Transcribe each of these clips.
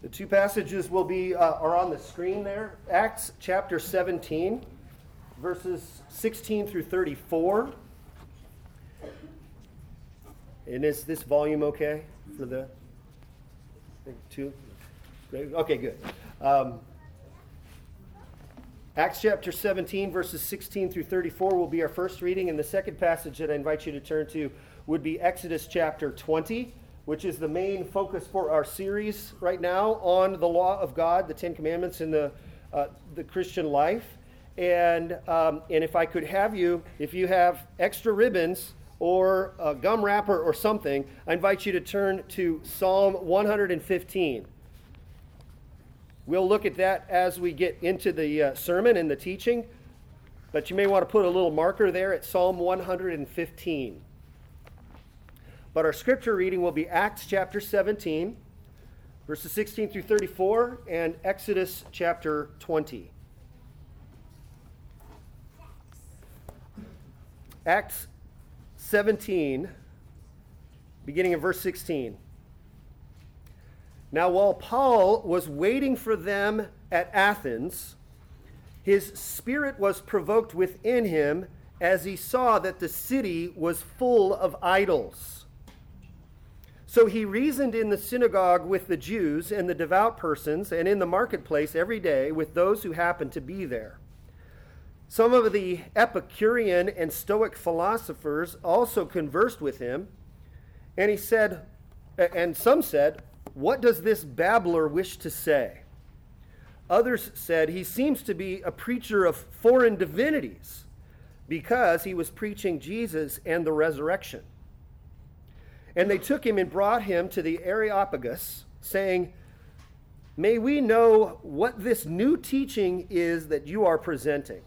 The two passages will be uh, are on the screen there. Acts chapter 17, verses 16 through 34. And is this volume okay for the two? Okay, good. Um, Acts chapter 17, verses 16 through 34 will be our first reading, and the second passage that I invite you to turn to would be Exodus chapter 20 which is the main focus for our series right now on the law of God, the Ten Commandments in the, uh, the Christian life. And, um, and if I could have you, if you have extra ribbons or a gum wrapper or something, I invite you to turn to Psalm 115. We'll look at that as we get into the uh, sermon and the teaching, but you may want to put a little marker there at Psalm 115. But our scripture reading will be Acts chapter 17, verses 16 through 34, and Exodus chapter 20. Acts 17, beginning in verse 16. Now, while Paul was waiting for them at Athens, his spirit was provoked within him as he saw that the city was full of idols. So he reasoned in the synagogue with the Jews and the devout persons, and in the marketplace every day with those who happened to be there. Some of the Epicurean and Stoic philosophers also conversed with him, and he said, and some said, What does this babbler wish to say? Others said, He seems to be a preacher of foreign divinities because he was preaching Jesus and the resurrection. And they took him and brought him to the Areopagus, saying, May we know what this new teaching is that you are presenting.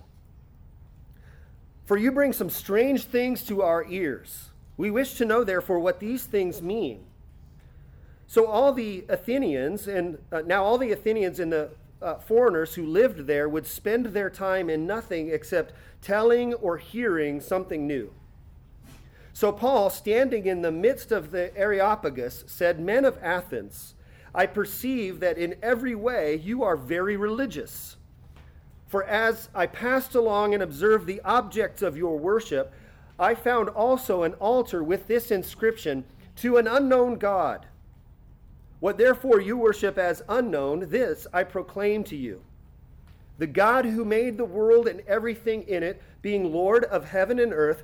For you bring some strange things to our ears. We wish to know, therefore, what these things mean. So all the Athenians, and uh, now all the Athenians and the uh, foreigners who lived there would spend their time in nothing except telling or hearing something new. So Paul, standing in the midst of the Areopagus, said, Men of Athens, I perceive that in every way you are very religious. For as I passed along and observed the objects of your worship, I found also an altar with this inscription To an unknown God. What therefore you worship as unknown, this I proclaim to you. The God who made the world and everything in it, being Lord of heaven and earth,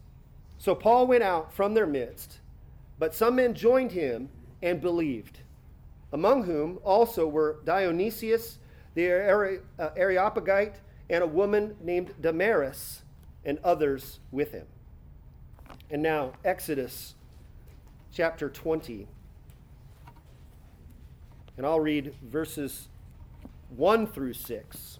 So Paul went out from their midst, but some men joined him and believed, among whom also were Dionysius the uh, Areopagite and a woman named Damaris and others with him. And now, Exodus chapter 20. And I'll read verses 1 through 6.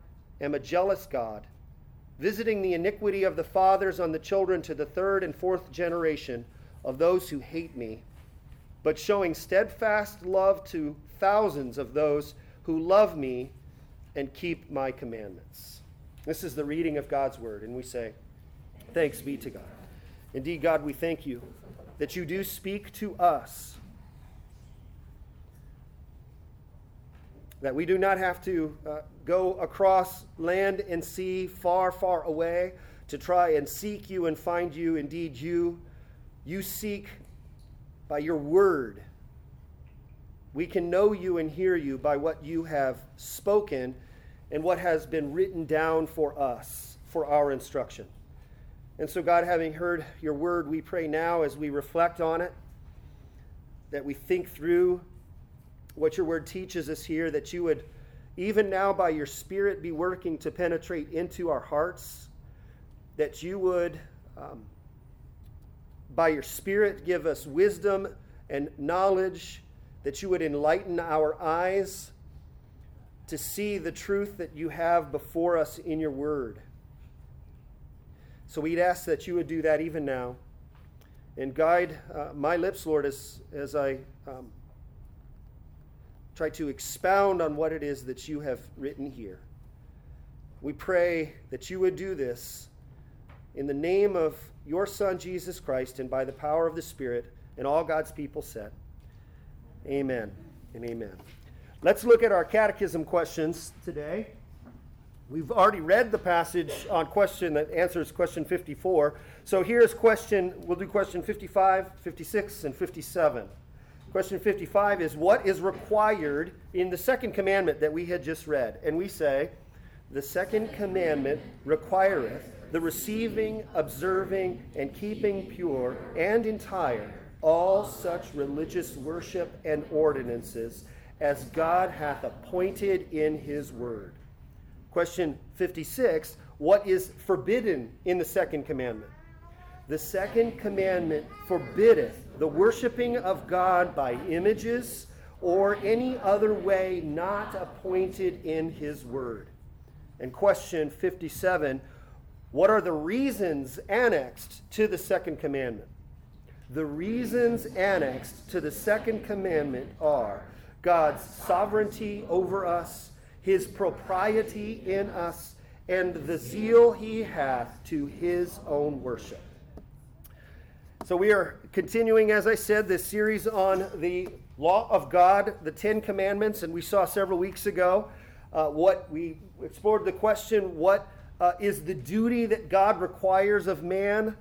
am a jealous God, visiting the iniquity of the fathers on the children to the third and fourth generation of those who hate me, but showing steadfast love to thousands of those who love me and keep my commandments. This is the reading of God's word, and we say, Thanks be to God. Indeed, God, we thank you that you do speak to us, that we do not have to uh, go across land and sea far, far away to try and seek you and find you. Indeed, you, you seek by your word. We can know you and hear you by what you have spoken and what has been written down for us, for our instruction. And so, God, having heard your word, we pray now as we reflect on it, that we think through what your word teaches us here, that you would, even now by your Spirit, be working to penetrate into our hearts, that you would, um, by your Spirit, give us wisdom and knowledge, that you would enlighten our eyes to see the truth that you have before us in your word. So we'd ask that you would do that even now and guide uh, my lips, Lord, as, as I um, try to expound on what it is that you have written here. We pray that you would do this in the name of your Son, Jesus Christ, and by the power of the Spirit, and all God's people said, Amen and amen. Let's look at our catechism questions today. We've already read the passage on question that answers question 54. So here's question, we'll do question 55, 56, and 57. Question 55 is What is required in the second commandment that we had just read? And we say, The second commandment requireth the receiving, observing, and keeping pure and entire all such religious worship and ordinances as God hath appointed in his word. Question 56 What is forbidden in the second commandment? The second commandment forbiddeth the worshiping of God by images or any other way not appointed in his word. And question 57 What are the reasons annexed to the second commandment? The reasons annexed to the second commandment are God's sovereignty over us, his propriety in us, and the zeal he hath to his own worship. So, we are continuing, as I said, this series on the law of God, the Ten Commandments, and we saw several weeks ago uh, what we explored the question what uh, is the duty that God requires of man?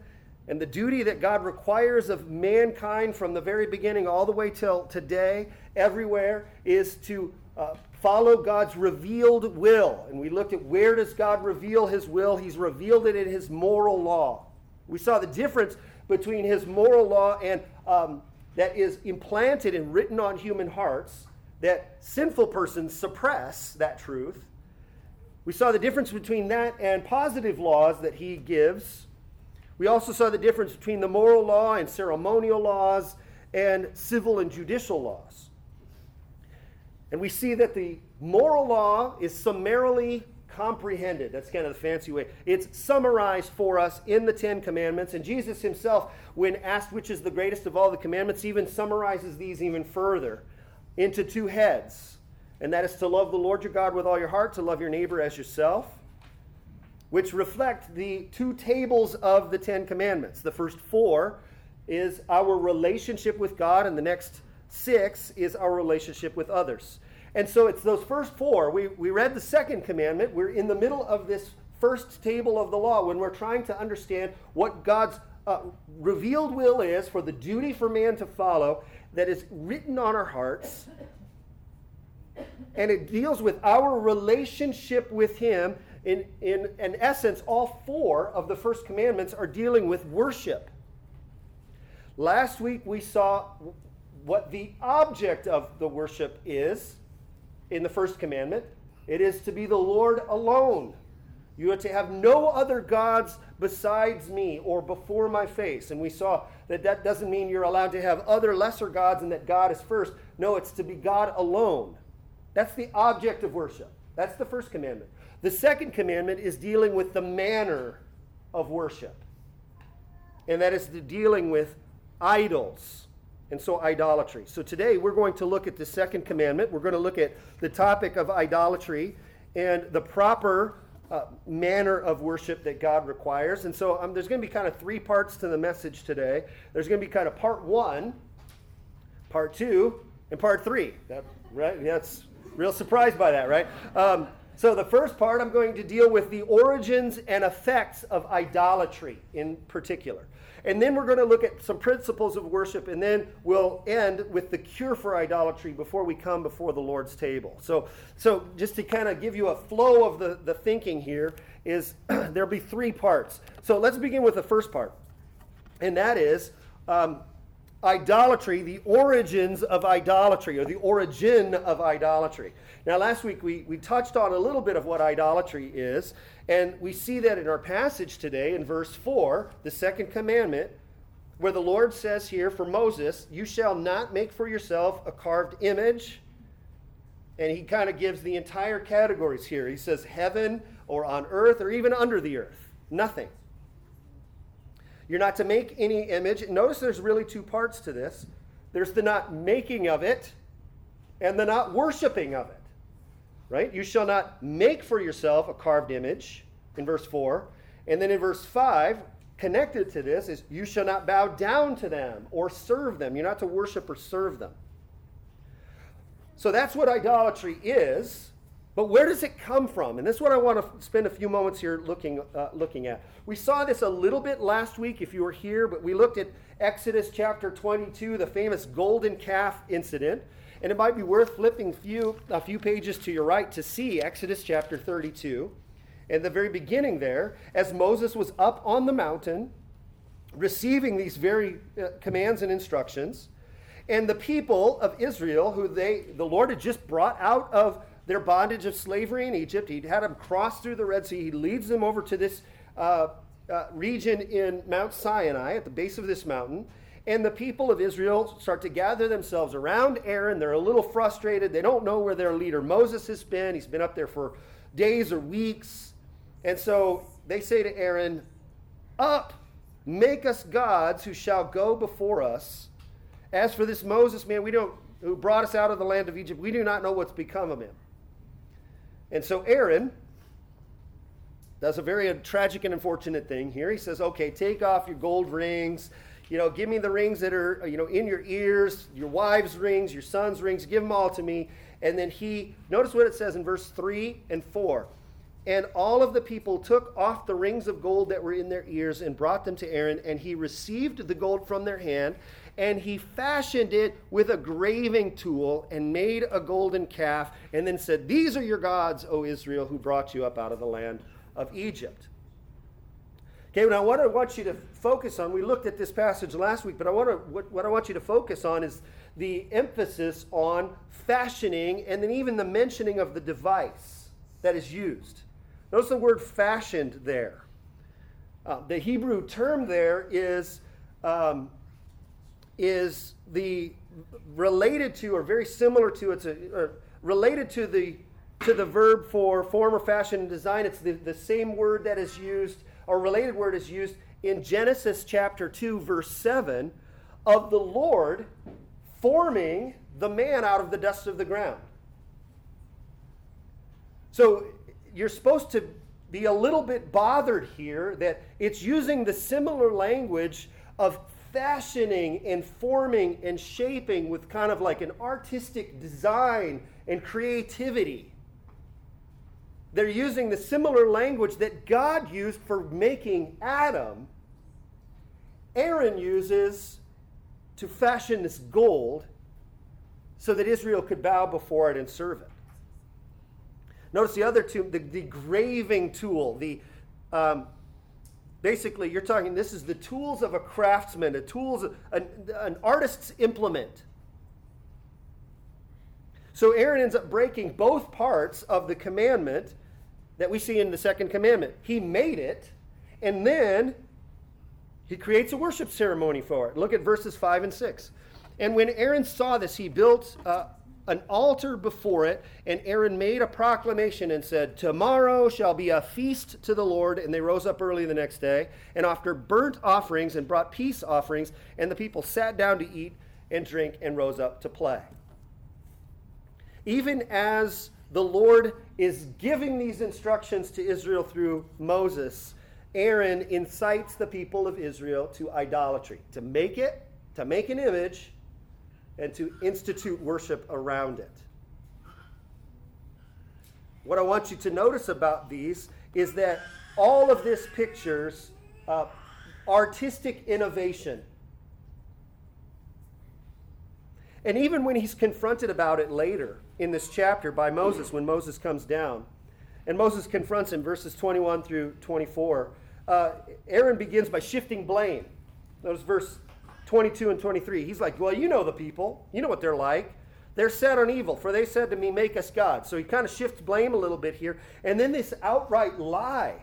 And the duty that God requires of mankind from the very beginning all the way till today, everywhere, is to uh, follow God's revealed will. And we looked at where does God reveal his will? He's revealed it in his moral law. We saw the difference between his moral law and um, that is implanted and written on human hearts, that sinful persons suppress that truth. We saw the difference between that and positive laws that he gives we also saw the difference between the moral law and ceremonial laws and civil and judicial laws. And we see that the moral law is summarily comprehended. That's kind of the fancy way. It's summarized for us in the Ten Commandments. And Jesus himself, when asked which is the greatest of all the commandments, even summarizes these even further into two heads. And that is to love the Lord your God with all your heart, to love your neighbor as yourself which reflect the two tables of the Ten Commandments. The first four is our relationship with God, and the next six is our relationship with others. And so it's those first four. We, we read the second commandment. We're in the middle of this first table of the law when we're trying to understand what God's uh, revealed will is for the duty for man to follow that is written on our hearts. And it deals with our relationship with Him in, in, in essence, all four of the first commandments are dealing with worship. Last week we saw what the object of the worship is in the first commandment it is to be the Lord alone. You are to have no other gods besides me or before my face. And we saw that that doesn't mean you're allowed to have other lesser gods and that God is first. No, it's to be God alone. That's the object of worship. That's the first commandment. The second commandment is dealing with the manner of worship, and that is the dealing with idols. And so, idolatry. So, today we're going to look at the second commandment. We're going to look at the topic of idolatry and the proper uh, manner of worship that God requires. And so, um, there's going to be kind of three parts to the message today. There's going to be kind of part one, part two, and part three. That, right? That's real surprised by that, right? Um, so, the first part, I'm going to deal with the origins and effects of idolatry in particular. And then we're going to look at some principles of worship, and then we'll end with the cure for idolatry before we come before the Lord's table. So, so just to kind of give you a flow of the, the thinking here, is there'll be three parts. So let's begin with the first part, and that is um, idolatry, the origins of idolatry, or the origin of idolatry. Now, last week we, we touched on a little bit of what idolatry is, and we see that in our passage today in verse 4, the second commandment, where the Lord says here for Moses, You shall not make for yourself a carved image. And he kind of gives the entire categories here. He says, Heaven or on earth or even under the earth. Nothing. You're not to make any image. Notice there's really two parts to this there's the not making of it and the not worshiping of it. Right? You shall not make for yourself a carved image in verse 4. And then in verse 5, connected to this is you shall not bow down to them or serve them. You're not to worship or serve them. So that's what idolatry is. But where does it come from? And this is what I want to spend a few moments here looking, uh, looking at. We saw this a little bit last week if you were here, but we looked at Exodus chapter 22, the famous golden calf incident. And it might be worth flipping few, a few pages to your right to see Exodus chapter 32. In the very beginning there, as Moses was up on the mountain, receiving these very uh, commands and instructions, and the people of Israel, who they the Lord had just brought out of their bondage of slavery in Egypt. He'd had them cross through the Red Sea. He leads them over to this uh, uh, region in Mount Sinai, at the base of this mountain. And the people of Israel start to gather themselves around Aaron. They're a little frustrated. They don't know where their leader Moses has been. He's been up there for days or weeks. And so they say to Aaron, Up, make us gods who shall go before us. As for this Moses, man, we don't who brought us out of the land of Egypt, we do not know what's become of him. And so Aaron does a very uh, tragic and unfortunate thing here. He says, okay, take off your gold rings. You know, give me the rings that are, you know, in your ears, your wife's rings, your son's rings, give them all to me. And then he, notice what it says in verse 3 and 4. And all of the people took off the rings of gold that were in their ears and brought them to Aaron, and he received the gold from their hand and he fashioned it with a graving tool and made a golden calf and then said, These are your gods, O Israel, who brought you up out of the land of Egypt. Okay, now what I want you to focus on, we looked at this passage last week, but I want to, what, what I want you to focus on is the emphasis on fashioning and then even the mentioning of the device that is used. Notice the word fashioned there. Uh, the Hebrew term there is um, is the related to or very similar to it's a, related to the to the verb for form or fashion and design it's the, the same word that is used or related word is used in genesis chapter 2 verse 7 of the lord forming the man out of the dust of the ground so you're supposed to be a little bit bothered here that it's using the similar language of fashioning and forming and shaping with kind of like an artistic design and creativity. They're using the similar language that God used for making Adam. Aaron uses to fashion this gold so that Israel could bow before it and serve it. Notice the other two, the, the graving tool, the um, basically you're talking this is the tools of a craftsman, a tools an, an artist's implement. So Aaron ends up breaking both parts of the commandment that we see in the second commandment. He made it, and then he creates a worship ceremony for it. Look at verses 5 and 6. And when Aaron saw this, he built uh, an altar before it, and Aaron made a proclamation and said, Tomorrow shall be a feast to the Lord. And they rose up early the next day and offered burnt offerings and brought peace offerings, and the people sat down to eat and drink and rose up to play. Even as the Lord is giving these instructions to Israel through Moses, Aaron incites the people of Israel to idolatry, to make it, to make an image, and to institute worship around it. What I want you to notice about these is that all of this pictures uh, artistic innovation. And even when he's confronted about it later in this chapter by Moses, when Moses comes down, and Moses confronts him, verses 21 through 24, uh, Aaron begins by shifting blame. Notice verse 22 and 23. He's like, Well, you know the people. You know what they're like. They're set on evil, for they said to me, Make us gods. So he kind of shifts blame a little bit here. And then this outright lie.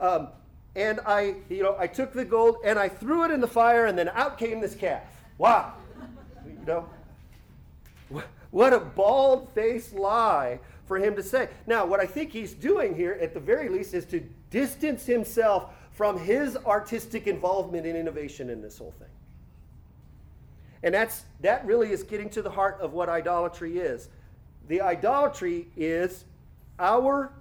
Um, and I, you know, I took the gold and I threw it in the fire, and then out came this calf. Wow. you know, what a bald faced lie for him to say. Now, what I think he's doing here, at the very least, is to distance himself from his artistic involvement in innovation in this whole thing. And that's that really is getting to the heart of what idolatry is. The idolatry is our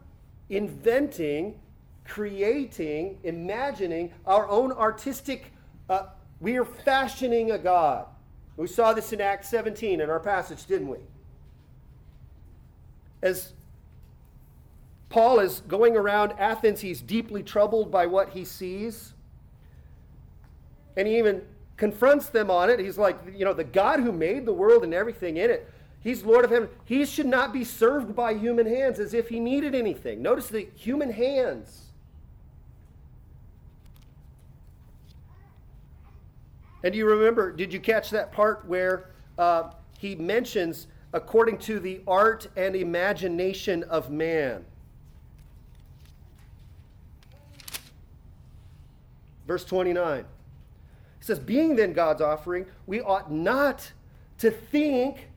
inventing, creating, imagining our own artistic. Uh, we are fashioning a God. We saw this in Acts 17 in our passage, didn't we? As Paul is going around Athens, he's deeply troubled by what he sees. And he even confronts them on it. He's like, you know, the God who made the world and everything in it, he's Lord of heaven. He should not be served by human hands as if he needed anything. Notice the human hands. And do you remember, did you catch that part where uh, he mentions according to the art and imagination of man? Verse 29. He says, Being then God's offering, we ought not to think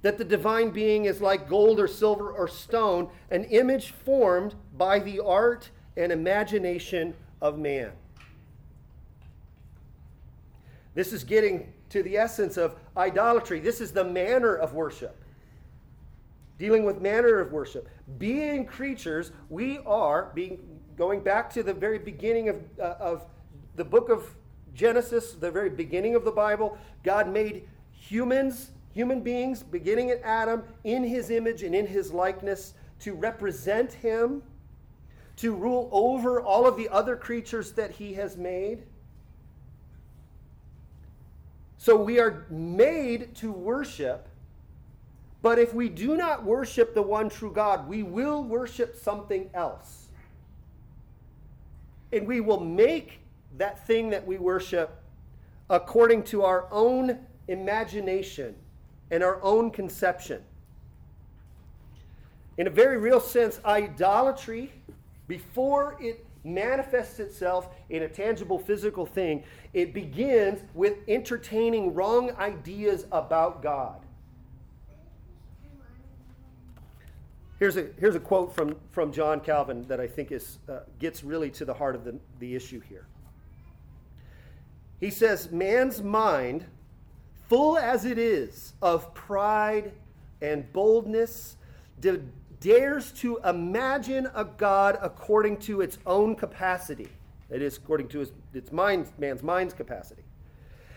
that the divine being is like gold or silver or stone, an image formed by the art and imagination of man. This is getting to the essence of idolatry. This is the manner of worship. Dealing with manner of worship. Being creatures, we are being going back to the very beginning of, uh, of the book of Genesis, the very beginning of the Bible. God made humans, human beings, beginning at Adam, in his image and in his likeness to represent him, to rule over all of the other creatures that he has made. So we are made to worship, but if we do not worship the one true God, we will worship something else. And we will make that thing that we worship according to our own imagination and our own conception. In a very real sense, idolatry, before it manifests itself in a tangible physical thing, it begins with entertaining wrong ideas about God. Here's a, here's a quote from, from John Calvin that I think is, uh, gets really to the heart of the, the issue here. He says, Man's mind, full as it is of pride and boldness, dares to imagine a God according to its own capacity. That is, according to his, its mind, man's mind's capacity.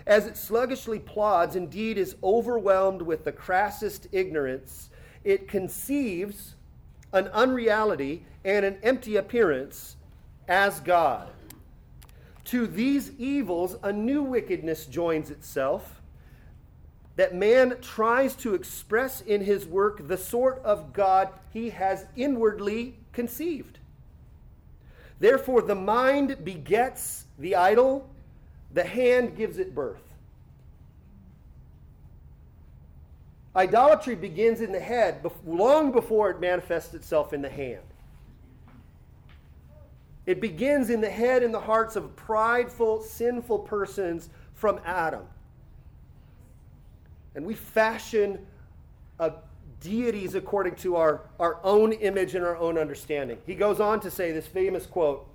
As it sluggishly plods, indeed is overwhelmed with the crassest ignorance, it conceives an unreality and an empty appearance as God. To these evils, a new wickedness joins itself that man tries to express in his work the sort of God he has inwardly conceived. Therefore, the mind begets the idol, the hand gives it birth. Idolatry begins in the head long before it manifests itself in the hand. It begins in the head and the hearts of prideful, sinful persons from Adam. And we fashion deities according to our, our own image and our own understanding. He goes on to say this famous quote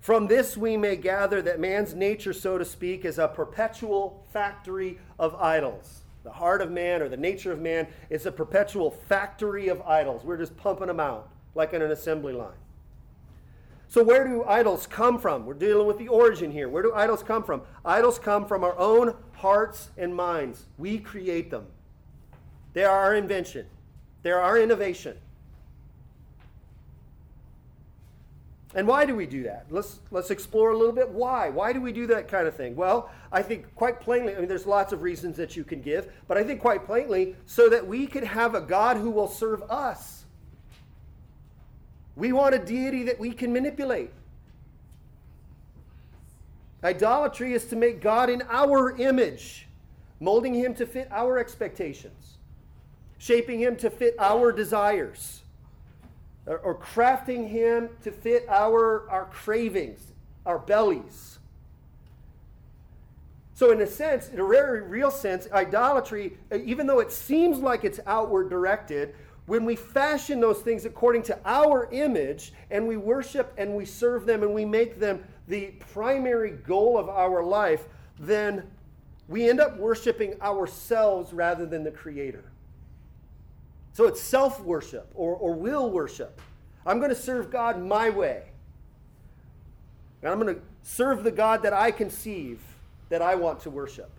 From this we may gather that man's nature, so to speak, is a perpetual factory of idols. The heart of man or the nature of man is a perpetual factory of idols. We're just pumping them out like in an assembly line. So, where do idols come from? We're dealing with the origin here. Where do idols come from? Idols come from our own hearts and minds. We create them, they are our invention, they are our innovation. And why do we do that? Let's, let's explore a little bit why. Why do we do that kind of thing? Well, I think quite plainly, I mean, there's lots of reasons that you can give, but I think quite plainly, so that we could have a God who will serve us. We want a deity that we can manipulate. Idolatry is to make God in our image, molding him to fit our expectations, shaping him to fit our desires, or, or crafting him to fit our, our cravings, our bellies. So, in a sense, in a very real sense, idolatry, even though it seems like it's outward directed, when we fashion those things according to our image and we worship and we serve them and we make them the primary goal of our life, then we end up worshiping ourselves rather than the Creator. So it's self worship or, or will worship. I'm going to serve God my way. And I'm going to serve the God that I conceive that I want to worship.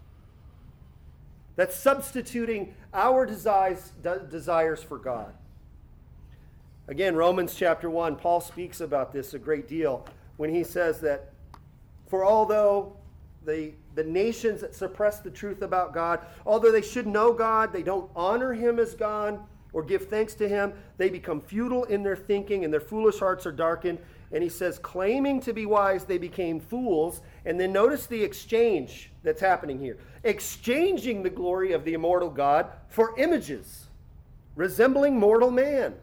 That's substituting our desires, desires for God. Again, Romans chapter 1, Paul speaks about this a great deal when he says that for although the, the nations that suppress the truth about God, although they should know God, they don't honor him as God or give thanks to him, they become futile in their thinking and their foolish hearts are darkened. And he says, claiming to be wise, they became fools. And then notice the exchange that's happening here exchanging the glory of the immortal God for images resembling mortal man.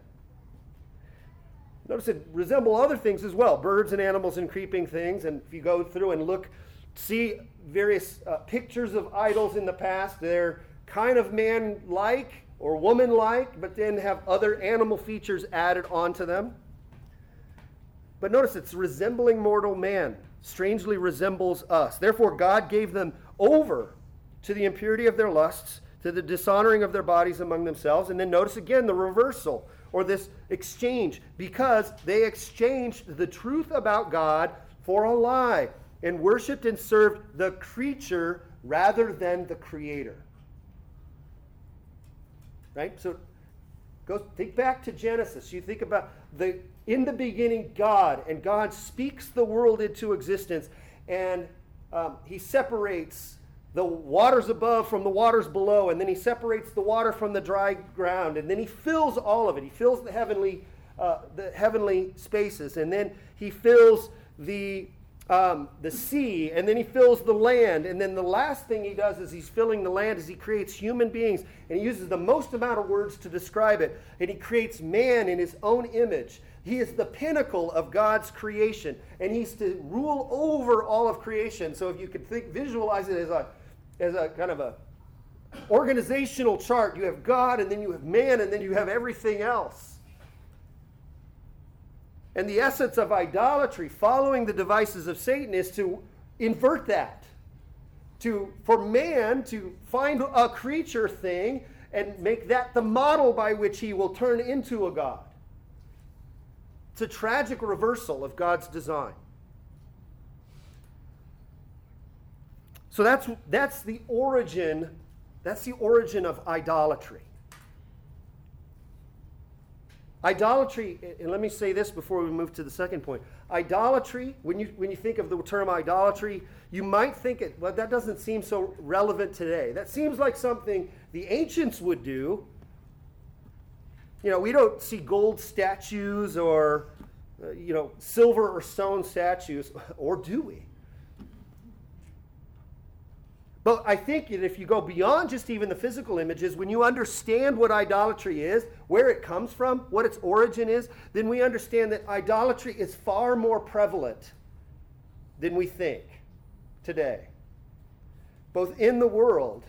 Notice it resemble other things as well birds and animals and creeping things. And if you go through and look, see various uh, pictures of idols in the past, they're kind of man like or woman like, but then have other animal features added onto them. But notice it's resembling mortal man, strangely resembles us. Therefore, God gave them over to the impurity of their lusts, to the dishonoring of their bodies among themselves. And then notice again the reversal or this exchange because they exchanged the truth about God for a lie and worshiped and served the creature rather than the creator. Right? So go think back to Genesis. You think about the in the beginning God, and God speaks the world into existence, and um, he separates the waters above from the waters below, and then he separates the water from the dry ground, and then he fills all of it. He fills the heavenly, uh, the heavenly spaces, and then he fills the um, the sea, and then he fills the land, and then the last thing he does is he's filling the land is he creates human beings, and he uses the most amount of words to describe it, and he creates man in his own image. He is the pinnacle of God's creation, and he's to rule over all of creation. So if you could think, visualize it as a, as a kind of a organizational chart, you have God, and then you have man, and then you have everything else. And the essence of idolatry, following the devices of Satan, is to invert that. To, for man to find a creature thing and make that the model by which he will turn into a God. It's a tragic reversal of God's design. So that's, that's the origin, that's the origin of idolatry. Idolatry, and let me say this before we move to the second point. Idolatry, when you, when you think of the term idolatry, you might think it, well, that doesn't seem so relevant today. That seems like something the ancients would do. You know, we don't see gold statues or, uh, you know, silver or stone statues, or do we? But I think that if you go beyond just even the physical images, when you understand what idolatry is, where it comes from, what its origin is, then we understand that idolatry is far more prevalent than we think today. Both in the world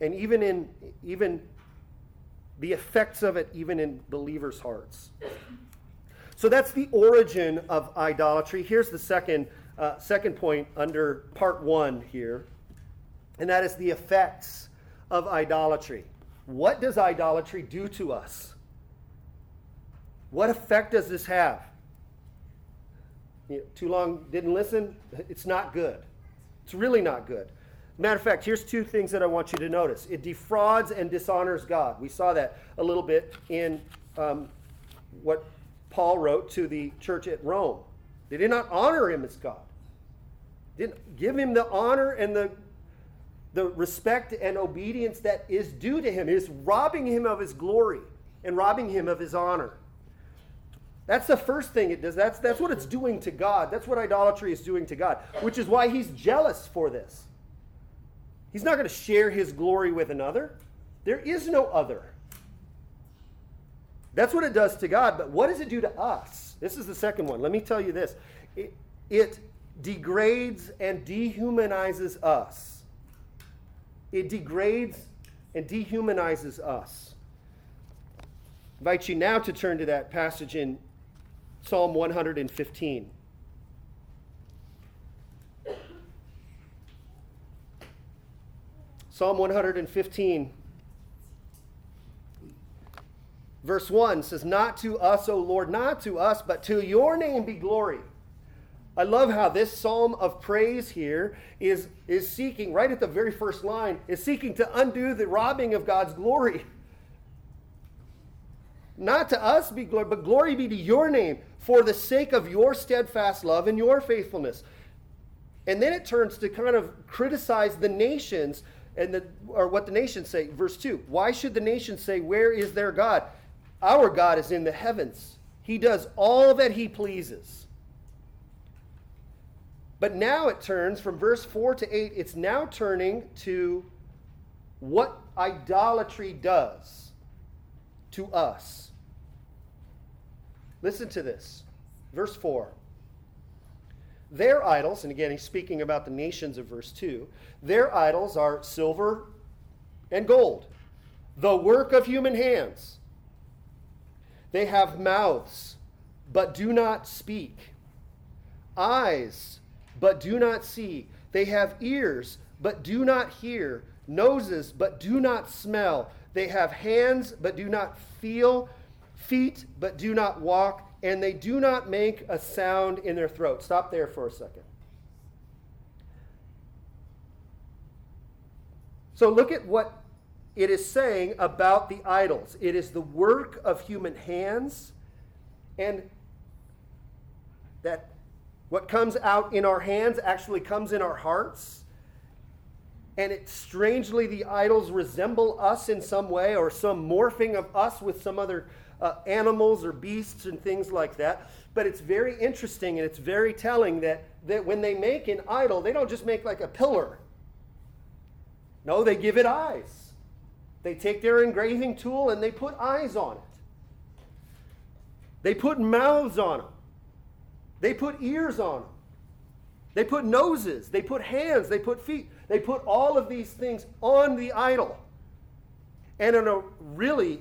and even in even the effects of it even in believers' hearts. So that's the origin of idolatry. Here's the second uh, second point under part one here and that is the effects of idolatry. What does idolatry do to us? What effect does this have? You know, too long didn't listen? It's not good. It's really not good. Matter of fact, here's two things that I want you to notice it defrauds and dishonors God. We saw that a little bit in um, what Paul wrote to the church at Rome. They did not honor him as God, didn't give him the honor and the the respect and obedience that is due to him. It is robbing him of his glory and robbing him of his honor. That's the first thing it does. That's, that's what it's doing to God. That's what idolatry is doing to God, which is why he's jealous for this. He's not going to share his glory with another. There is no other. That's what it does to God. But what does it do to us? This is the second one. Let me tell you this it, it degrades and dehumanizes us it degrades and dehumanizes us. I invite you now to turn to that passage in Psalm 115. Psalm 115, verse 1 says, Not to us, O Lord, not to us, but to your name be glory I love how this psalm of praise here is, is seeking, right at the very first line, is seeking to undo the robbing of God's glory. Not to us be glory, but glory be to your name for the sake of your steadfast love and your faithfulness. And then it turns to kind of criticize the nations and the, or what the nations say. Verse 2 Why should the nations say, Where is their God? Our God is in the heavens, He does all that He pleases. But now it turns from verse 4 to 8, it's now turning to what idolatry does to us. Listen to this. Verse 4. Their idols, and again, he's speaking about the nations of verse 2, their idols are silver and gold, the work of human hands. They have mouths, but do not speak, eyes, but do not see. They have ears, but do not hear, noses, but do not smell. They have hands, but do not feel, feet, but do not walk, and they do not make a sound in their throat. Stop there for a second. So look at what it is saying about the idols. It is the work of human hands, and that what comes out in our hands actually comes in our hearts. And it strangely, the idols resemble us in some way or some morphing of us with some other uh, animals or beasts and things like that. But it's very interesting and it's very telling that, that when they make an idol, they don't just make like a pillar. No, they give it eyes. They take their engraving tool and they put eyes on it. They put mouths on them. They put ears on them. They put noses. They put hands. They put feet. They put all of these things on the idol. And in a really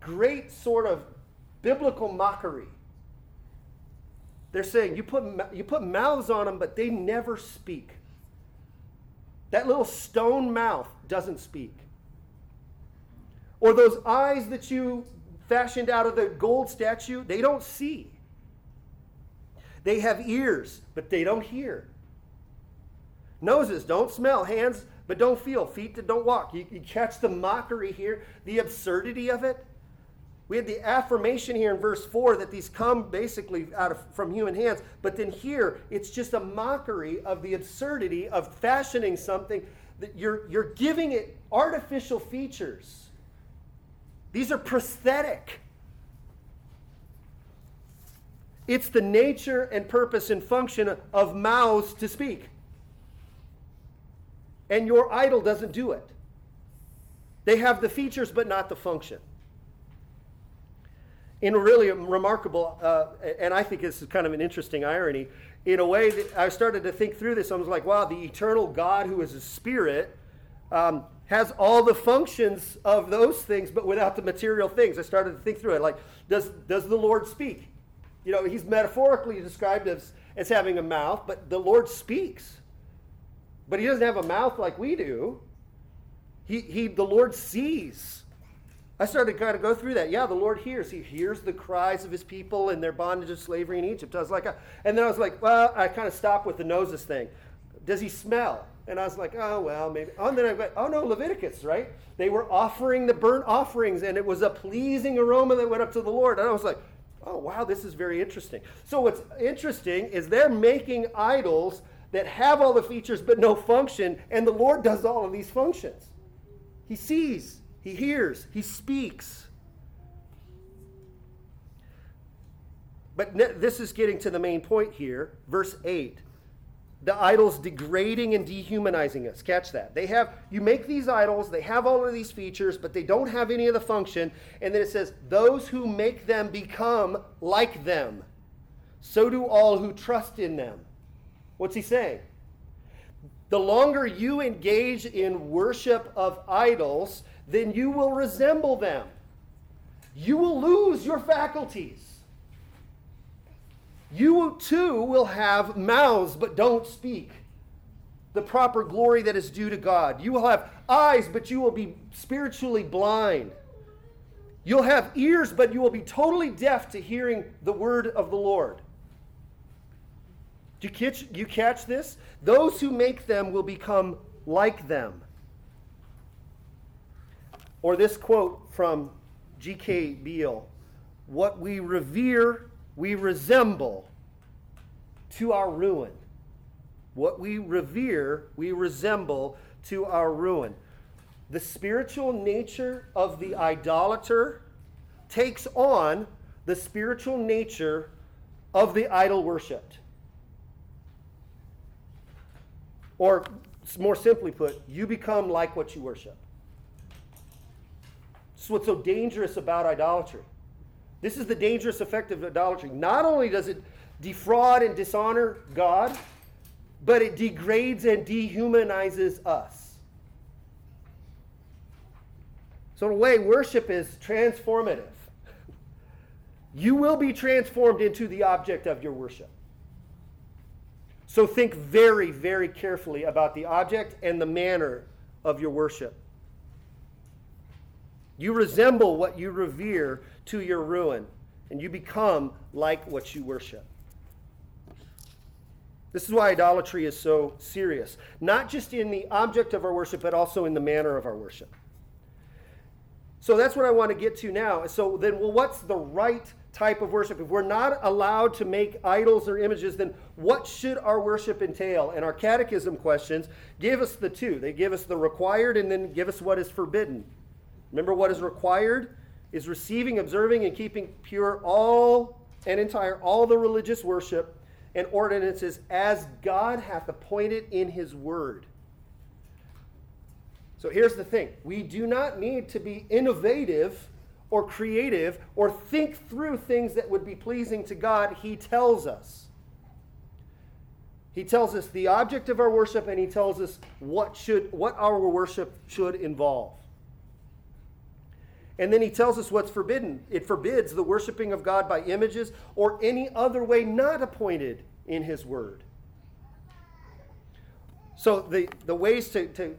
great sort of biblical mockery, they're saying you put, you put mouths on them, but they never speak. That little stone mouth doesn't speak. Or those eyes that you fashioned out of the gold statue, they don't see. They have ears, but they don't hear. Noses don't smell, hands but don't feel, feet that don't walk. You, you catch the mockery here, the absurdity of it. we had the affirmation here in verse 4 that these come basically out of from human hands, but then here it's just a mockery of the absurdity of fashioning something that you're you're giving it artificial features. These are prosthetic. It's the nature and purpose and function of mouths to speak. And your idol doesn't do it. They have the features but not the function in a really remarkable, uh, and I think this is kind of an interesting irony, in a way that I started to think through this. I was like, wow, the eternal God who is a spirit um, has all the functions of those things, but without the material things. I started to think through it. Like, does, does the Lord speak? You know, he's metaphorically described as, as having a mouth, but the Lord speaks. But he doesn't have a mouth like we do. He, he, the Lord sees. I started to kind of go through that. Yeah, the Lord hears. He hears the cries of his people and their bondage of slavery in Egypt. I was like, uh, and then I was like, well, I kind of stopped with the noses thing. Does he smell? And I was like, oh, well, maybe. Oh, and then I went, oh, no, Leviticus, right? They were offering the burnt offerings, and it was a pleasing aroma that went up to the Lord. And I was like, oh, wow, this is very interesting. So, what's interesting is they're making idols that have all the features but no function, and the Lord does all of these functions. He sees, he hears, he speaks. But this is getting to the main point here. Verse 8. The idols degrading and dehumanizing us. Catch that. They have, you make these idols, they have all of these features, but they don't have any of the function. And then it says, those who make them become like them. So do all who trust in them. What's he saying? The longer you engage in worship of idols, then you will resemble them. You will lose your faculties. You too will have mouths but don't speak the proper glory that is due to God. You will have eyes, but you will be spiritually blind. You'll have ears, but you will be totally deaf to hearing the word of the Lord. Do you catch, you catch this? Those who make them will become like them. Or this quote from G.K. Beale What we revere, we resemble to our ruin. What we revere, we resemble to our ruin. The spiritual nature of the idolater takes on the spiritual nature of the idol worshiped. Or, more simply put, you become like what you worship. This is what's so dangerous about idolatry. This is the dangerous effect of idolatry. Not only does it defraud and dishonor God, but it degrades and dehumanizes us. So, in a way, worship is transformative. You will be transformed into the object of your worship. So, think very, very carefully about the object and the manner of your worship. You resemble what you revere to your ruin, and you become like what you worship. This is why idolatry is so serious, not just in the object of our worship, but also in the manner of our worship. So that's what I want to get to now. So then, well, what's the right type of worship? If we're not allowed to make idols or images, then what should our worship entail? And our catechism questions give us the two. They give us the required and then give us what is forbidden. Remember what is required is receiving, observing, and keeping pure all and entire all the religious worship and ordinances as God hath appointed in his word. So here's the thing we do not need to be innovative or creative or think through things that would be pleasing to God. He tells us. He tells us the object of our worship and he tells us what should what our worship should involve. And then he tells us what's forbidden. It forbids the worshiping of God by images or any other way not appointed in his word. So the, the ways to, to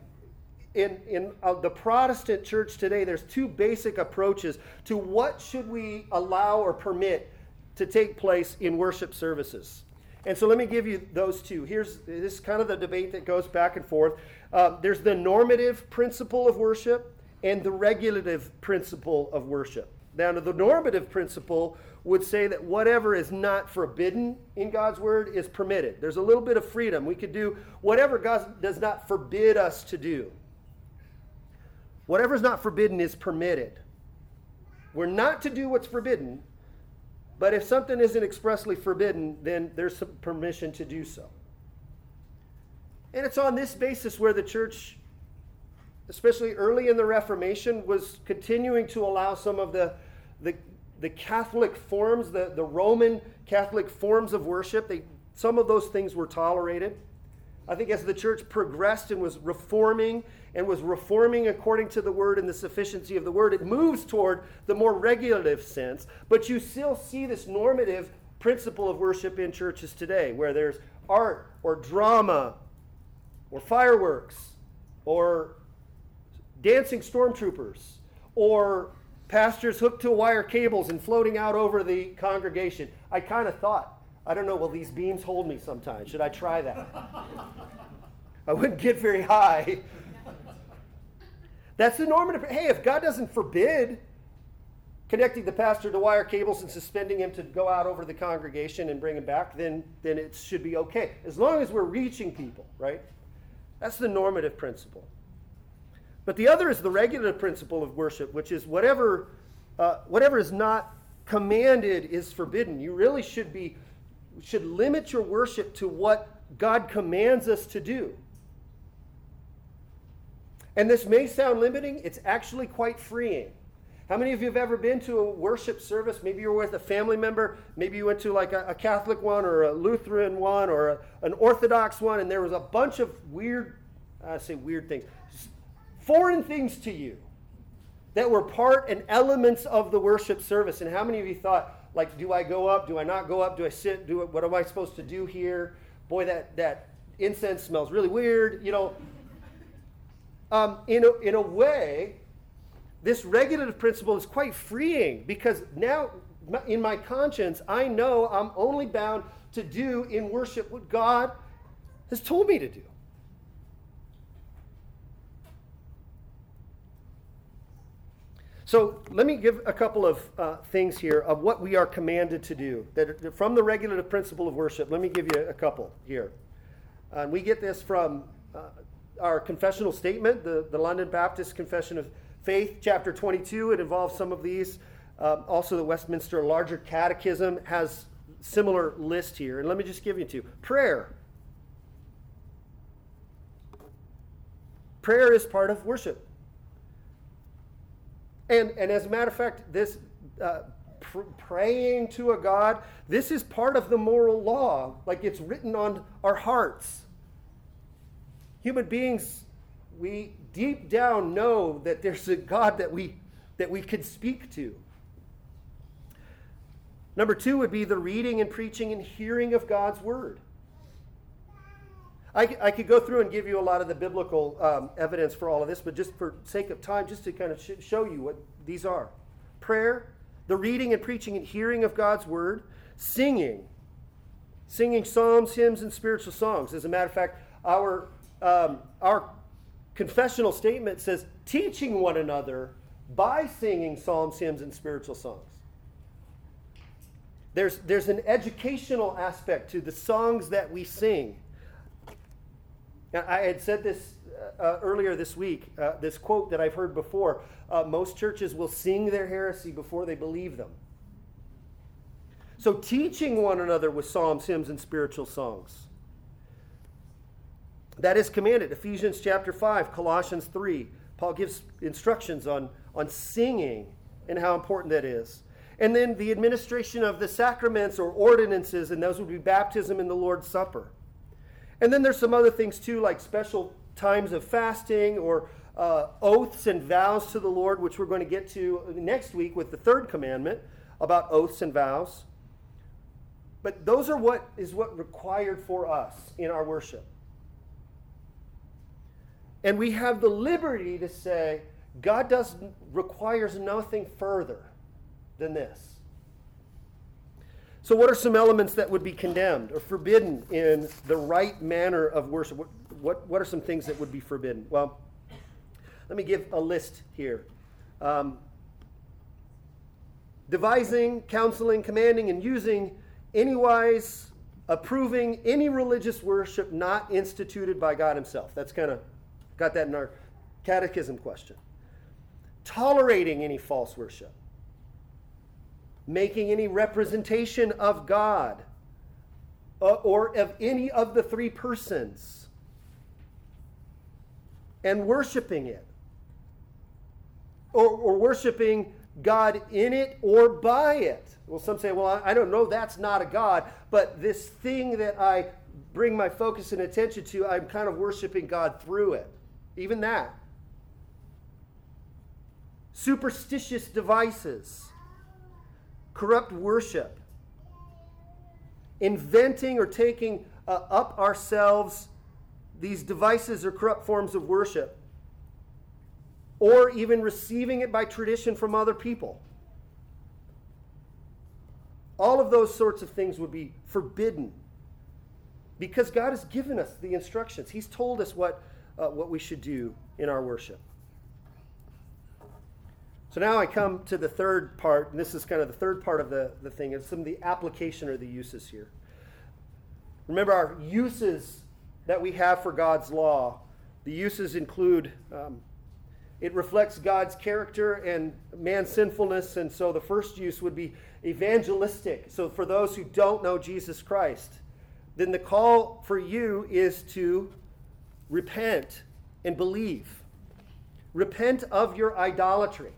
in, in uh, the Protestant church today, there's two basic approaches to what should we allow or permit to take place in worship services. And so let me give you those two. Here's this is kind of the debate that goes back and forth. Uh, there's the normative principle of worship, and the regulative principle of worship. Now, the normative principle would say that whatever is not forbidden in God's word is permitted. There's a little bit of freedom. We could do whatever God does not forbid us to do. Whatever is not forbidden is permitted. We're not to do what's forbidden, but if something isn't expressly forbidden, then there's some permission to do so. And it's on this basis where the church, especially early in the Reformation, was continuing to allow some of the, the, the Catholic forms, the, the Roman Catholic forms of worship. They, some of those things were tolerated. I think as the church progressed and was reforming and was reforming according to the word and the sufficiency of the word, it moves toward the more regulative sense. But you still see this normative principle of worship in churches today, where there's art or drama or fireworks or dancing stormtroopers or pastors hooked to wire cables and floating out over the congregation. I kind of thought, I don't know, will these beams hold me sometimes? Should I try that? I wouldn't get very high. That's the normative. Hey, if God doesn't forbid connecting the pastor to wire cables and suspending him to go out over the congregation and bring him back, then, then it should be okay. As long as we're reaching people, right? That's the normative principle. But the other is the regulative principle of worship, which is whatever, uh, whatever is not commanded is forbidden. You really should be should limit your worship to what God commands us to do. And this may sound limiting, it's actually quite freeing. How many of you have ever been to a worship service? Maybe you were with a family member. Maybe you went to like a, a Catholic one or a Lutheran one or a, an Orthodox one, and there was a bunch of weird, I say weird things, foreign things to you that were part and elements of the worship service. And how many of you thought, like, do I go up? Do I not go up? Do I sit? Do what am I supposed to do here? Boy, that that incense smells really weird. You know, um, in a, in a way, this regulative principle is quite freeing because now in my conscience, I know I'm only bound to do in worship what God has told me to do. So let me give a couple of uh, things here of what we are commanded to do. That from the regulative principle of worship, let me give you a couple here. And uh, we get this from uh, our confessional statement, the, the London Baptist Confession of Faith, chapter 22. It involves some of these. Um, also, the Westminster Larger Catechism has similar list here. And let me just give you two. Prayer. Prayer is part of worship. And, and as a matter of fact, this uh, pr- praying to a God, this is part of the moral law. Like it's written on our hearts. Human beings we deep down know that there's a God that we that we could speak to. Number two would be the reading and preaching and hearing of God's word. I, I could go through and give you a lot of the biblical um, evidence for all of this, but just for sake of time, just to kind of sh- show you what these are prayer, the reading and preaching and hearing of God's word, singing, singing psalms, hymns, and spiritual songs. As a matter of fact, our, um, our confessional statement says teaching one another by singing psalms, hymns, and spiritual songs. There's, there's an educational aspect to the songs that we sing. Now, I had said this uh, uh, earlier this week, uh, this quote that I've heard before. Uh, most churches will sing their heresy before they believe them. So, teaching one another with psalms, hymns, and spiritual songs. That is commanded. Ephesians chapter 5, Colossians 3. Paul gives instructions on, on singing and how important that is. And then the administration of the sacraments or ordinances, and those would be baptism and the Lord's Supper. And then there's some other things too, like special times of fasting or uh, oaths and vows to the Lord, which we're going to get to next week with the third commandment about oaths and vows. But those are what is what required for us in our worship. And we have the liberty to say, God does requires nothing further than this. So, what are some elements that would be condemned or forbidden in the right manner of worship? What, what, what are some things that would be forbidden? Well, let me give a list here. Um, devising, counseling, commanding, and using anywise approving any religious worship not instituted by God Himself. That's kind of got that in our catechism question. Tolerating any false worship, making any representation of God uh, or of any of the three persons, and worshiping it, or, or worshiping God in it or by it. Well, some say, well, I don't know, that's not a God, but this thing that I bring my focus and attention to, I'm kind of worshiping God through it. Even that. Superstitious devices, corrupt worship, inventing or taking uh, up ourselves these devices or corrupt forms of worship or even receiving it by tradition from other people. All of those sorts of things would be forbidden because God has given us the instructions. He's told us what, uh, what we should do in our worship. So now I come to the third part, and this is kind of the third part of the, the thing, It's some of the application or the uses here. Remember, our uses that we have for God's law, the uses include um, it reflects God's character and man's sinfulness. And so the first use would be evangelistic. So for those who don't know Jesus Christ, then the call for you is to repent and believe. Repent of your idolatry.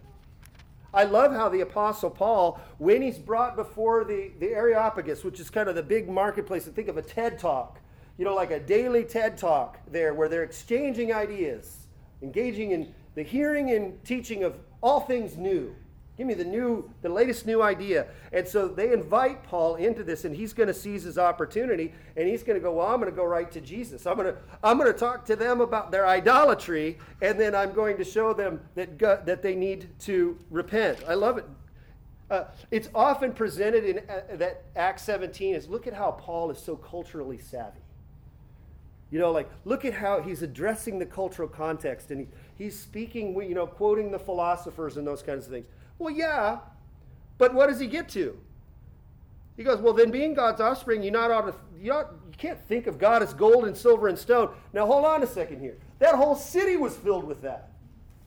I love how the Apostle Paul, when he's brought before the, the Areopagus, which is kind of the big marketplace, and think of a TED talk, you know, like a daily TED talk there where they're exchanging ideas, engaging in the hearing and teaching of all things new. Give me the new, the latest new idea. And so they invite Paul into this, and he's going to seize his opportunity, and he's going to go, Well, I'm going to go right to Jesus. I'm going to, I'm going to talk to them about their idolatry, and then I'm going to show them that, God, that they need to repent. I love it. Uh, it's often presented in uh, that Acts 17 is look at how Paul is so culturally savvy. You know, like, look at how he's addressing the cultural context and he, he's speaking, you know, quoting the philosophers and those kinds of things. Well, yeah, but what does he get to? He goes, well, then being God's offspring, you not ought to, you, ought, you can't think of God as gold and silver and stone. Now, hold on a second here. That whole city was filled with that.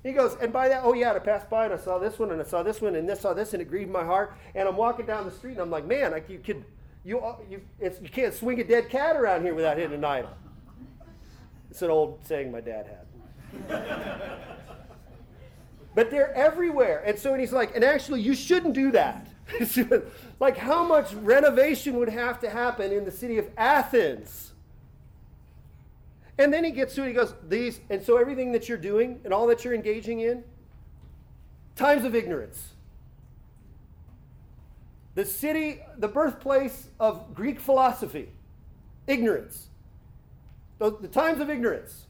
He goes, and by that, oh yeah, I passed by and I saw this one and I saw this one and this saw this and it grieved my heart. And I'm walking down the street and I'm like, man, like you could, you, uh, you, you can't swing a dead cat around here without hitting an idol. It's an old saying my dad had. but they're everywhere. And so and he's like, and actually, you shouldn't do that. like, how much renovation would have to happen in the city of Athens? And then he gets to it, he goes, These, and so everything that you're doing and all that you're engaging in, times of ignorance. The city, the birthplace of Greek philosophy, ignorance. The, the times of ignorance.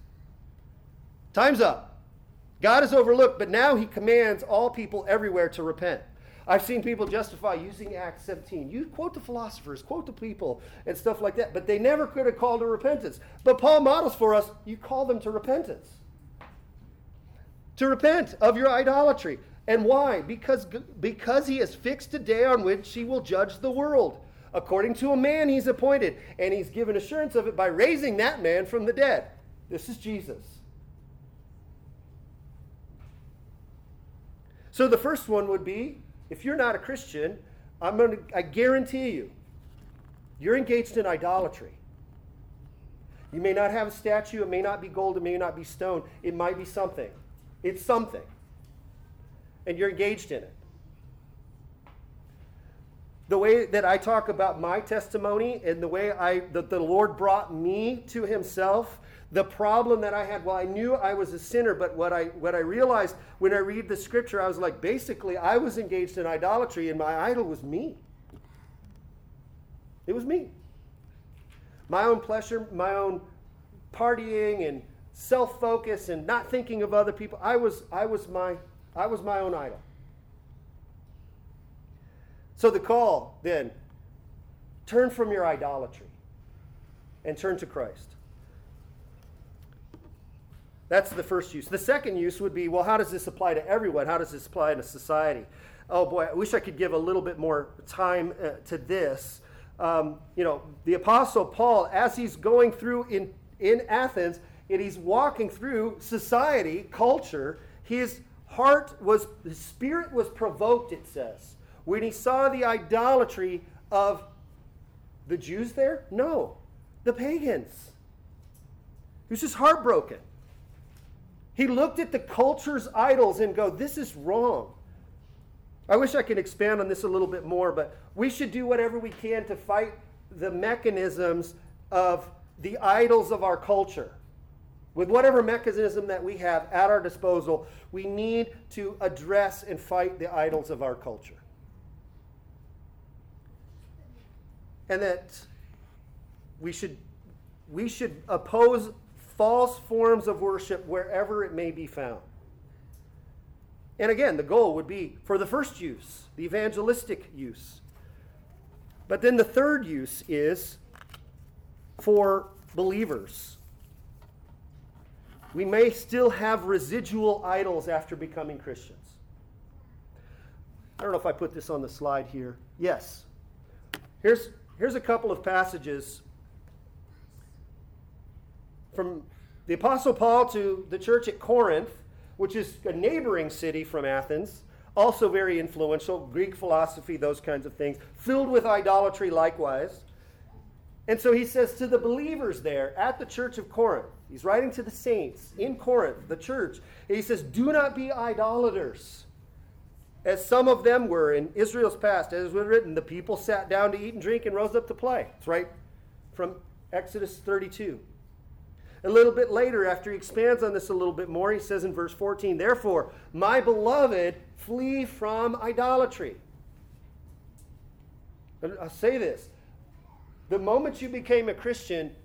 Time's up. God is overlooked, but now he commands all people everywhere to repent. I've seen people justify using Acts 17. You quote the philosophers, quote the people, and stuff like that, but they never could have called to repentance. But Paul models for us you call them to repentance. To repent of your idolatry. And why? Because, because he has fixed a day on which he will judge the world according to a man he's appointed. And he's given assurance of it by raising that man from the dead. This is Jesus. So the first one would be if you're not a Christian, I'm going to, I guarantee you, you're engaged in idolatry. You may not have a statue, it may not be gold, it may not be stone, it might be something. It's something. And you're engaged in it the way that I talk about my testimony and the way I that the Lord brought me to himself, the problem that I had, well, I knew I was a sinner, but what I what I realized when I read the scripture, I was like, basically, I was engaged in idolatry, and my idol was me. It was me. My own pleasure, my own partying and self-focus and not thinking of other people. I was I was my I was my own idol. So the call then turn from your idolatry and turn to Christ. That's the first use. The second use would be well, how does this apply to everyone? How does this apply to society? oh boy, I wish I could give a little bit more time uh, to this. Um, you know, the Apostle Paul, as he's going through in, in Athens, and he's walking through society, culture, his heart was, his spirit was provoked, it says, when he saw the idolatry of the Jews there? No, the pagans. He was just heartbroken. He looked at the culture's idols and go, this is wrong. I wish I could expand on this a little bit more, but we should do whatever we can to fight the mechanisms of the idols of our culture. With whatever mechanism that we have at our disposal, we need to address and fight the idols of our culture. And that we should, we should oppose false forms of worship wherever it may be found. And again, the goal would be for the first use, the evangelistic use. But then the third use is for believers. We may still have residual idols after becoming Christians. I don't know if I put this on the slide here. Yes. Here's, here's a couple of passages from the Apostle Paul to the church at Corinth, which is a neighboring city from Athens, also very influential, Greek philosophy, those kinds of things, filled with idolatry likewise. And so he says to the believers there at the church of Corinth, he's writing to the saints in Corinth, the church, he says, Do not be idolaters. As some of them were in Israel's past, as was written, the people sat down to eat and drink and rose up to play. It's right from Exodus 32. A little bit later, after he expands on this a little bit more, he says in verse 14, Therefore, my beloved, flee from idolatry. I'll say this. The moment you became a Christian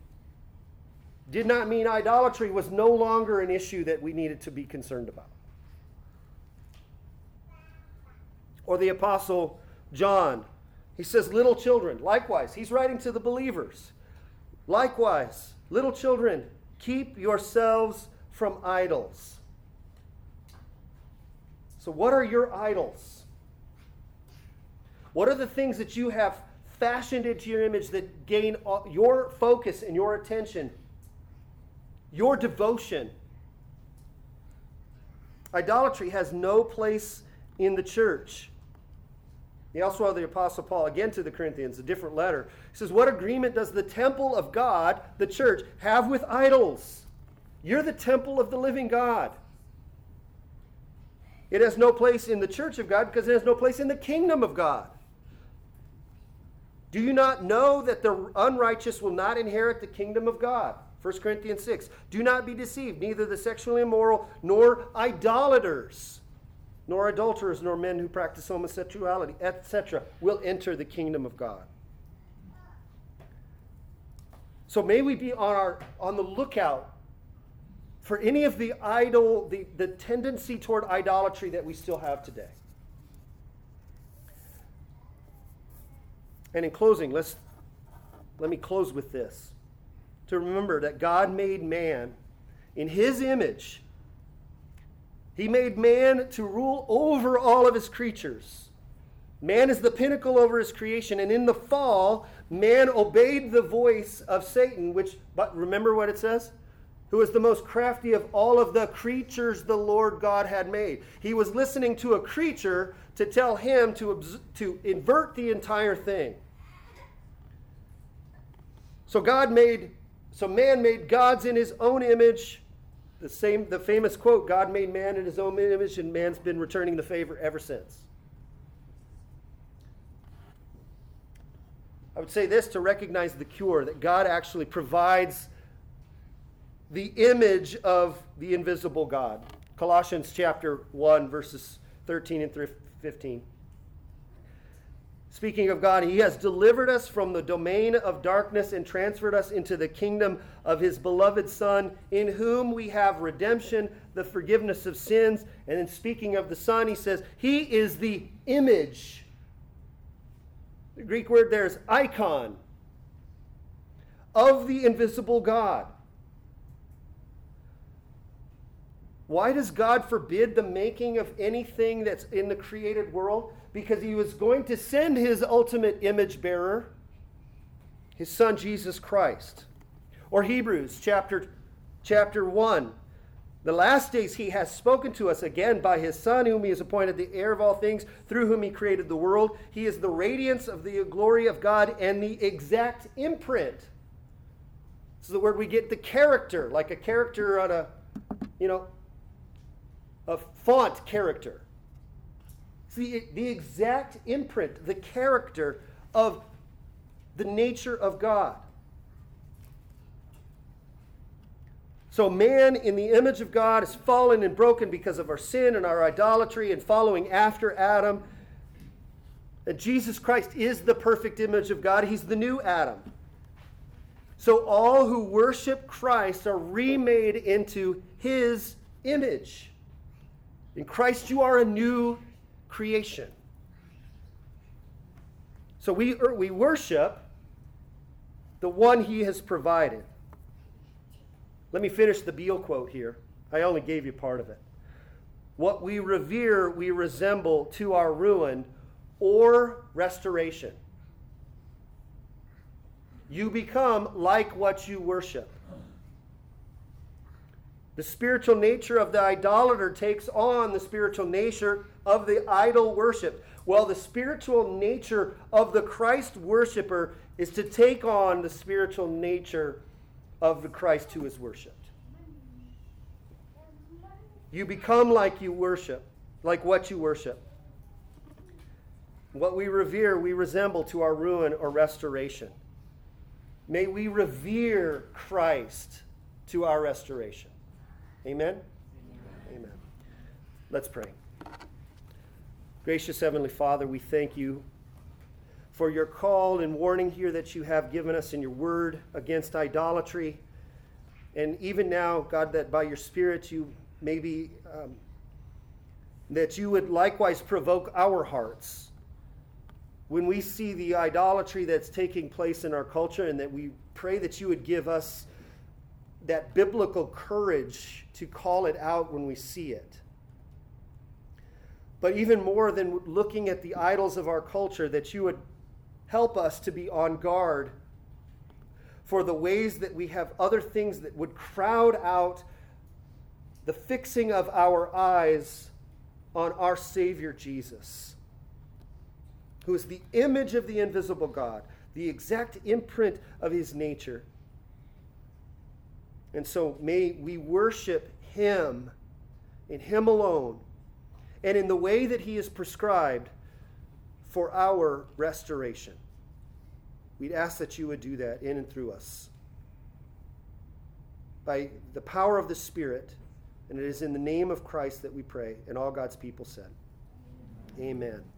did not mean idolatry was no longer an issue that we needed to be concerned about. Or the Apostle John, he says, Little children, likewise, he's writing to the believers. Likewise, little children, Keep yourselves from idols. So, what are your idols? What are the things that you have fashioned into your image that gain your focus and your attention, your devotion? Idolatry has no place in the church. The also wrote the Apostle Paul, again to the Corinthians, a different letter. He says, What agreement does the temple of God, the church, have with idols? You're the temple of the living God. It has no place in the church of God because it has no place in the kingdom of God. Do you not know that the unrighteous will not inherit the kingdom of God? 1 Corinthians 6. Do not be deceived, neither the sexually immoral nor idolaters nor adulterers, nor men who practice homosexuality, etc., will enter the kingdom of God. So may we be on, our, on the lookout for any of the idol, the, the tendency toward idolatry that we still have today. And in closing, let's let me close with this. To remember that God made man in his image he made man to rule over all of his creatures. Man is the pinnacle over his creation, and in the fall, man obeyed the voice of Satan, which, but remember what it says? Who was the most crafty of all of the creatures the Lord God had made. He was listening to a creature to tell him to, to invert the entire thing. So God made, so man made gods in his own image the same the famous quote god made man in his own image and man's been returning the favor ever since. I would say this to recognize the cure that god actually provides the image of the invisible god. Colossians chapter 1 verses 13 and 15 Speaking of God, He has delivered us from the domain of darkness and transferred us into the kingdom of His beloved Son, in whom we have redemption, the forgiveness of sins. And in speaking of the Son, He says, He is the image. The Greek word there is icon of the invisible God. Why does God forbid the making of anything that's in the created world? Because he was going to send his ultimate image bearer, his son Jesus Christ. Or Hebrews chapter, chapter 1. The last days he has spoken to us again by his Son, whom he has appointed the heir of all things, through whom he created the world. He is the radiance of the glory of God and the exact imprint. This is the word we get the character, like a character on a, you know, a font character. See, the exact imprint, the character of the nature of God. So, man in the image of God is fallen and broken because of our sin and our idolatry and following after Adam. And Jesus Christ is the perfect image of God. He's the new Adam. So, all who worship Christ are remade into his image. In Christ, you are a new creation. So we, er, we worship the one he has provided. Let me finish the Beale quote here. I only gave you part of it. What we revere, we resemble to our ruin or restoration. You become like what you worship. The spiritual nature of the idolater takes on the spiritual nature of the idol worship. Well, the spiritual nature of the Christ worshiper is to take on the spiritual nature of the Christ who is worshiped. You become like you worship, like what you worship. What we revere, we resemble to our ruin or restoration. May we revere Christ to our restoration. Amen? Amen. Amen. Let's pray. Gracious Heavenly Father, we thank you for your call and warning here that you have given us in your word against idolatry. And even now, God, that by your Spirit you maybe um, that you would likewise provoke our hearts when we see the idolatry that's taking place in our culture, and that we pray that you would give us that biblical courage to call it out when we see it. But even more than looking at the idols of our culture, that you would help us to be on guard for the ways that we have other things that would crowd out the fixing of our eyes on our Savior Jesus, who is the image of the invisible God, the exact imprint of his nature. And so may we worship him in him alone and in the way that he is prescribed for our restoration. We'd ask that you would do that in and through us. By the power of the Spirit, and it is in the name of Christ that we pray. And all God's people said, Amen.